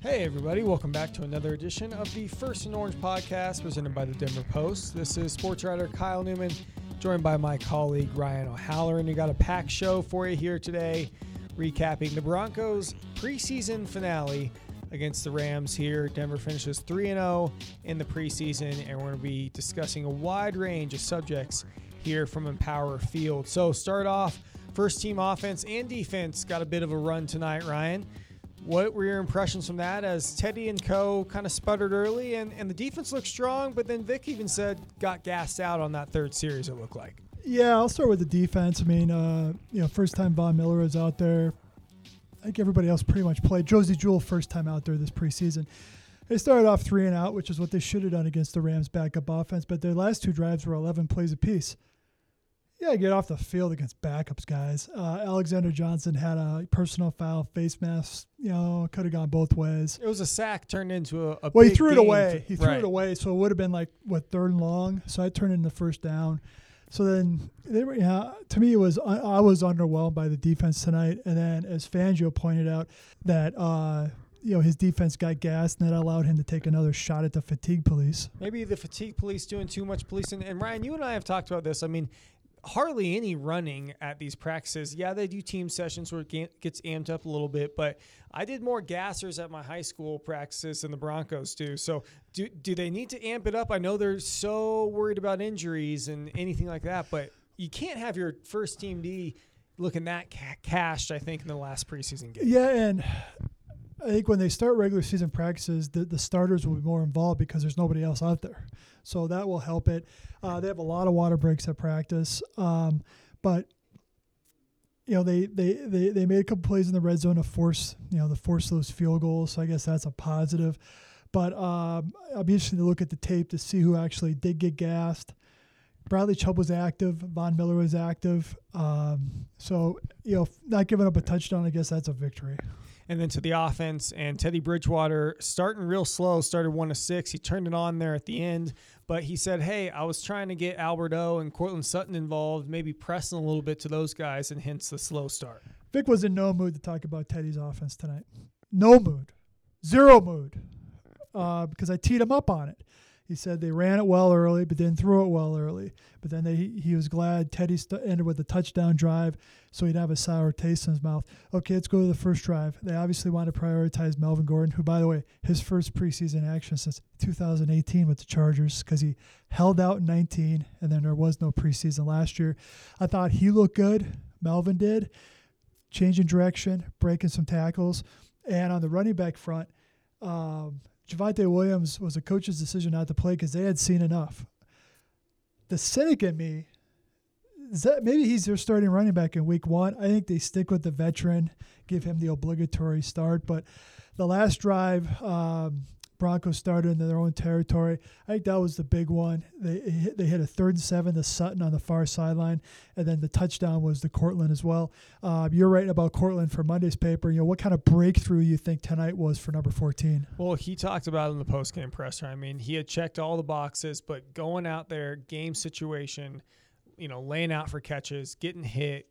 Hey, everybody, welcome back to another edition of the First and Orange podcast presented by the Denver Post. This is sports writer Kyle Newman, joined by my colleague Ryan O'Halloran. We got a packed show for you here today, recapping the Broncos' preseason finale against the Rams here. Denver finishes 3 0 in the preseason, and we're going to be discussing a wide range of subjects here from Empower Field. So, start off first team offense and defense got a bit of a run tonight, Ryan. What were your impressions from that as Teddy and co kind of sputtered early and, and the defense looked strong, but then Vic even said got gassed out on that third series, it looked like. Yeah, I'll start with the defense. I mean, uh, you know, first time Von Miller was out there. I think everybody else pretty much played. Josey Jewell, first time out there this preseason. They started off three and out, which is what they should have done against the Rams' backup offense, but their last two drives were 11 plays apiece. Yeah, get off the field against backups, guys. Uh, Alexander Johnson had a personal foul, face mask. You know, could have gone both ways. It was a sack turned into a, a well. He threw it away. he threw right. it away, so it would have been like what third and long. So I turned in the first down. So then they were. Yeah, to me, it was I, I was underwhelmed by the defense tonight. And then as Fangio pointed out, that uh, you know his defense got gassed, and that allowed him to take another shot at the fatigue police. Maybe the fatigue police doing too much policing. And Ryan, you and I have talked about this. I mean, hardly any running at these practices. Yeah, they do team sessions where it gets amped up a little bit, but I did more gassers at my high school practices than the Broncos do. So, do do they need to amp it up? I know they're so worried about injuries and anything like that, but you can't have your first team D looking that ca- cashed. I think in the last preseason game. Yeah, and I think when they start regular season practices, the, the starters will be more involved because there's nobody else out there. So that will help it. Uh, they have a lot of water breaks at practice, um, but you know they, they, they, they made a couple plays in the red zone to force you know to force those field goals. So I guess that's a positive. But um, I'll be interested to look at the tape to see who actually did get gassed. Bradley Chubb was active. Von Miller was active. Um, so you know, not giving up a touchdown, I guess that's a victory. And then to the offense, and Teddy Bridgewater starting real slow, started one to six. He turned it on there at the end, but he said, Hey, I was trying to get Albert O and Courtland Sutton involved, maybe pressing a little bit to those guys, and hence the slow start. Vic was in no mood to talk about Teddy's offense tonight. No mood, zero mood, uh, because I teed him up on it. He said they ran it well early, but didn't throw it well early. But then they, he was glad Teddy st- ended with a touchdown drive, so he'd have a sour taste in his mouth. Okay, let's go to the first drive. They obviously want to prioritize Melvin Gordon, who, by the way, his first preseason action since 2018 with the Chargers, because he held out in 19, and then there was no preseason last year. I thought he looked good. Melvin did changing direction, breaking some tackles. And on the running back front, um, Javonte Williams was a coach's decision not to play because they had seen enough. The cynic in me is that maybe he's their starting running back in week one. I think they stick with the veteran, give him the obligatory start. But the last drive, um, Broncos started in their own territory. I think that was the big one. They they hit a third and seven to Sutton on the far sideline, and then the touchdown was to Courtland as well. Uh, you're writing about Courtland for Monday's paper. You know what kind of breakthrough you think tonight was for number 14? Well, he talked about in the post-game presser. I mean, he had checked all the boxes, but going out there, game situation, you know, laying out for catches, getting hit,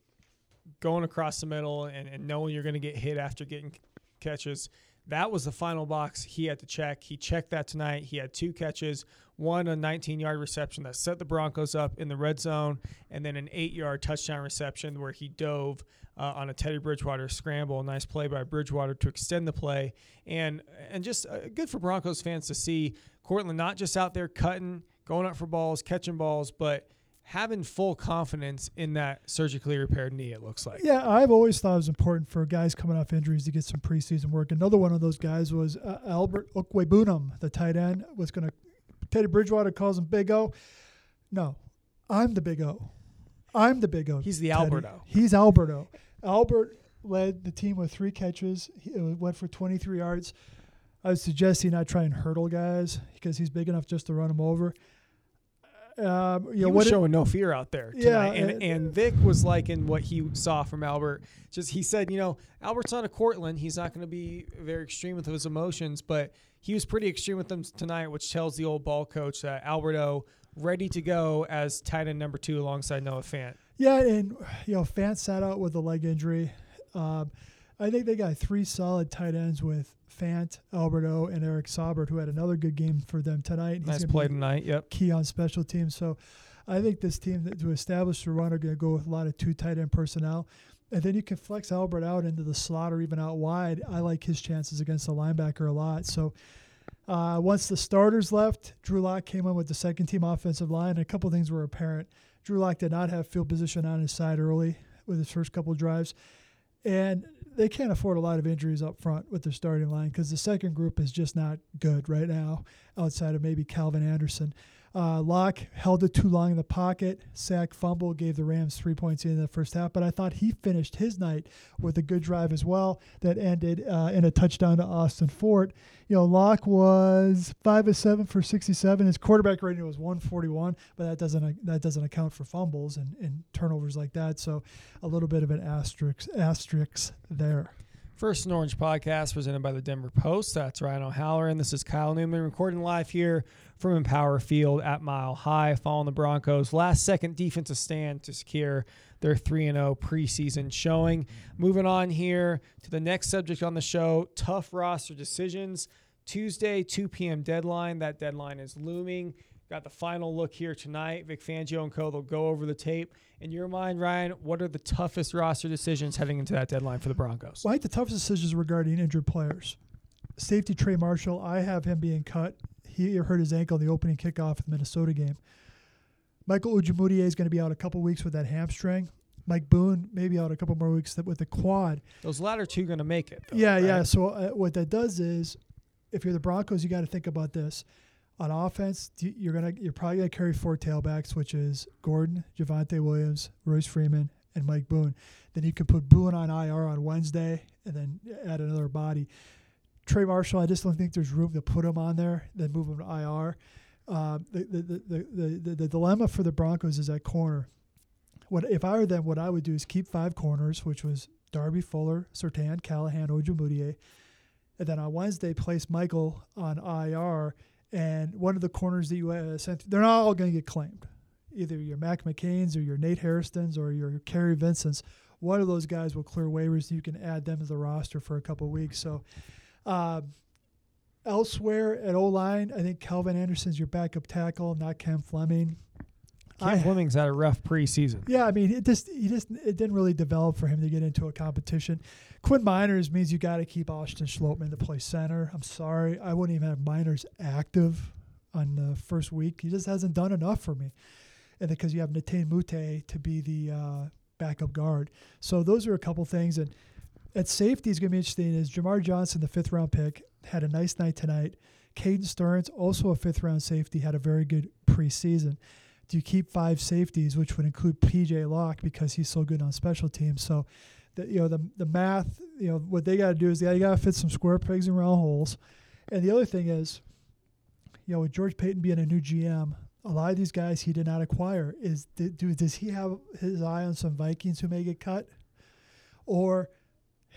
going across the middle, and, and knowing you're going to get hit after getting catches. That was the final box he had to check. He checked that tonight. He had two catches, one a 19 yard reception that set the Broncos up in the red zone, and then an eight yard touchdown reception where he dove uh, on a Teddy Bridgewater scramble. Nice play by Bridgewater to extend the play, and and just uh, good for Broncos fans to see Courtland not just out there cutting, going up for balls, catching balls, but having full confidence in that surgically repaired knee. It looks like. Yeah, I've always thought it was important for guys coming off injuries to get some preseason work. Another one of those guys was uh, Albert Okwuegbunam, the tight end, was going to. Teddy Bridgewater calls him Big O. No, I'm the Big O. I'm the Big O. He's the Teddy. Alberto. He's Alberto. Albert led the team with three catches. He uh, went for 23 yards. I would suggest he not try and hurdle guys because he's big enough just to run them over. Um, you he know, was what it- showing no fear out there. Tonight. Yeah, and and- and Vic was liking what he saw from Albert. Just he said, you know, Albert's not a Courtland. He's not going to be very extreme with his emotions, but he was pretty extreme with them tonight, which tells the old ball coach that Alberto ready to go as tight end number two alongside Noah Fant. Yeah, and you know, Fant sat out with a leg injury. Um, I think they got three solid tight ends with Fant, Alberto, and Eric Saubert, who had another good game for them tonight. He's nice play tonight. Yep. Key on special teams. So I think this team that, to establish the run are going to go with a lot of two tight end personnel. And then you can flex Albert out into the slot or even out wide. I like his chances against the linebacker a lot. So uh, once the starters left, Drew Lock came in with the second team offensive line. And a couple things were apparent. Drew Lock did not have field position on his side early with his first couple drives. And they can't afford a lot of injuries up front with their starting line because the second group is just not good right now, outside of maybe Calvin Anderson. Uh, Lock held it too long in the pocket. Sack fumble gave the Rams three points in the first half, but I thought he finished his night with a good drive as well that ended uh, in a touchdown to Austin Fort. You know, Lock was five of seven for 67. His quarterback rating was 141, but that doesn't that doesn't account for fumbles and, and turnovers like that. So a little bit of an asterisk asterisk there. First and Orange podcast presented by the Denver Post. That's Ryan O'Halloran. This is Kyle Newman recording live here from Empower Field at Mile High, following the Broncos' last second defensive stand to secure their 3 0 preseason showing. Moving on here to the next subject on the show tough roster decisions. Tuesday, 2 p.m. deadline. That deadline is looming. Got the final look here tonight. Vic Fangio and co. They'll go over the tape. In your mind, Ryan, what are the toughest roster decisions heading into that deadline for the Broncos? Well, I think the toughest decisions regarding injured players. Safety Trey Marshall, I have him being cut. He hurt his ankle in the opening kickoff of the Minnesota game. Michael Ojemudia is going to be out a couple weeks with that hamstring. Mike Boone maybe out a couple more weeks with the quad. Those latter two going to make it. Though, yeah, right? yeah. So uh, what that does is, if you're the Broncos, you got to think about this on offense, you're gonna you're probably gonna carry four tailbacks, which is Gordon, Javonte Williams, Royce Freeman, and Mike Boone. Then you could put Boone on IR on Wednesday, and then add another body. Trey Marshall, I just don't think there's room to put him on there. Then move him to IR. Uh, the, the, the, the, the, the dilemma for the Broncos is at corner. What if I were them? What I would do is keep five corners, which was Darby Fuller, Surtain, Callahan, Ojemudia, and then on Wednesday place Michael on IR and one of the corners that you uh, sent, they're not all going to get claimed. Either your Mac McCain's or your Nate Hairston's or your Kary Vincent's. One of those guys will clear waivers. You can add them to the roster for a couple weeks. So, uh, elsewhere at O line, I think Calvin Anderson's your backup tackle, not Cam Fleming. Cam I, Fleming's had a rough preseason. Yeah, I mean, it just he just it didn't really develop for him to get into a competition. Quinn Meinerz means you got to keep Austin Schlottmann to play center. I'm sorry, I wouldn't even have Miners active on the first week. He just hasn't done enough for me, and because you have Netane Muti to be the uh, backup guard. So those are a couple things. And at safety is going to be interesting. Is Jamar Johnson, the fifth round pick, had a nice night tonight. Caden Sterns, also a fifth round safety, had a very good preseason do you keep five safeties, which would include PJ Locke because he's so good on special teams? So, the, you know, the the math, you know, what they got to do is they got to fit some square pegs in round holes. And the other thing is, you know, with George Paton being a new GM, a lot of these guys he did not acquire. Is do does he have his eye on some Vikings who may get cut, or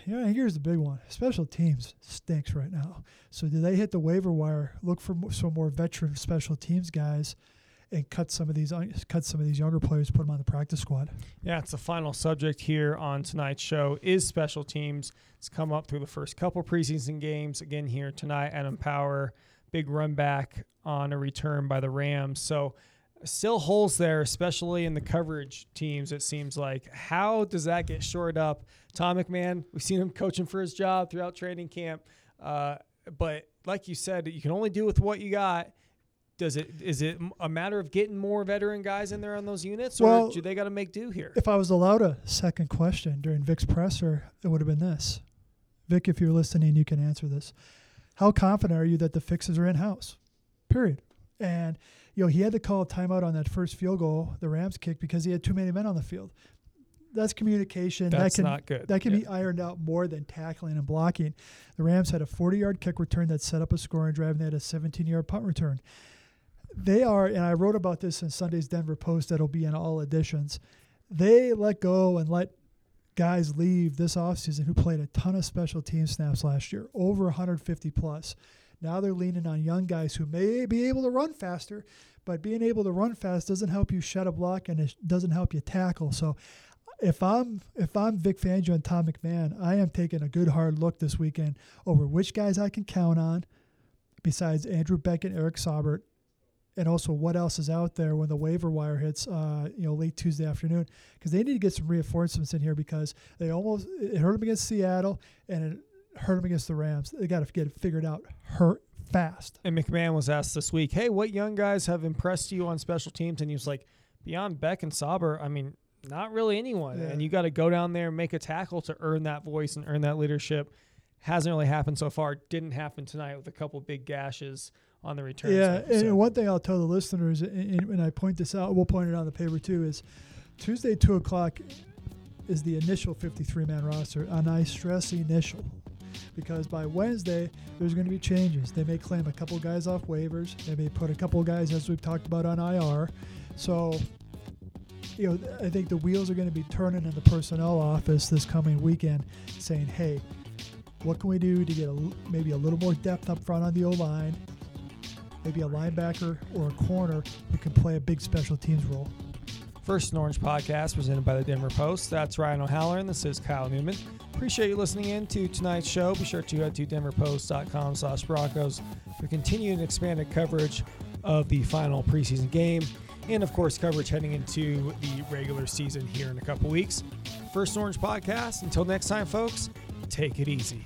you know, here's the big one. Special teams stinks right now. So do they hit the waiver wire? Look for some more veteran special teams guys and cut some of these cut some of these younger players, put them on the practice squad. Yeah, it's the final subject here on tonight's show is special teams. It's come up through the first couple preseason games. Again here tonight at Empower, big run back on a return by the Rams. So still holes there, especially in the coverage teams. It seems like how does that get shored up? Tom McMahon, we've seen him coaching for his job throughout training camp, uh, but like you said, you can only do with what you got does it is it a matter of getting more veteran guys in there on those units, or well, do they got to make do here? If I was allowed a second question during Vic's presser, it would have been this: Vic, if you're listening, you can answer this. How confident are you that the fixes are in house? Period. And you know he had to call a timeout on that first field goal, the Rams kick, because he had too many men on the field. That's communication. That's that can, not good. That can yeah. be ironed out more than tackling and blocking. The Rams had a 40-yard kick return that set up a scoring drive, and they had a 17-yard punt return they are, and I wrote about this in Sunday's Denver Post that'll be in all editions. They let go and let guys leave this offseason who played a ton of special team snaps last year, over 150 plus. Now they're leaning on young guys who may be able to run faster, but being able to run fast doesn't help you shut a block and it doesn't help you tackle. So if I'm if I'm Vic Fangio and Tom McMahon, I am taking a good hard look this weekend over which guys I can count on, besides Andrew Beck and Eric Saubert, and also what else is out there when the waiver wire hits, uh, you know, late Tuesday afternoon, because they need to get some reinforcements in here because they almost it hurt them against Seattle and it hurt them against the Rams. They got to get it figured out hurt fast. And McMahon was asked this week, "Hey, what young guys have impressed you on special teams?" And he was like, "Beyond Beck and Saubert, I mean, not really anyone. Yeah. And you got to go down there and make a tackle to earn that voice and earn that leadership. Hasn't really happened so far. Didn't happen tonight with a couple big gashes on the return. Yeah, side. and one thing I'll tell the listeners, and, and I point this out, we'll point it out on the paper too, is Tuesday two o'clock is the initial 53 man roster, and I stress initial because by Wednesday there's going to be changes. They may claim a couple guys off waivers. They may put a couple guys, as we've talked about, on IR. So. You know, I think the wheels are going to be turning in the personnel office this coming weekend, saying, "Hey, what can we do to get a, maybe a little more depth up front on the O line? Maybe a linebacker or a corner who can play a big special teams role. First and Orange podcast presented by the Denver Post. That's Ryan O'Halloran. This is Kyle Newman. Appreciate you listening in to tonight's show. Be sure to head to denverpost.com slash Broncos for continued and expanded coverage of the final preseason game and, of course, coverage heading into the regular season here in a couple weeks. First Orange podcast. Until next time, folks, take it easy.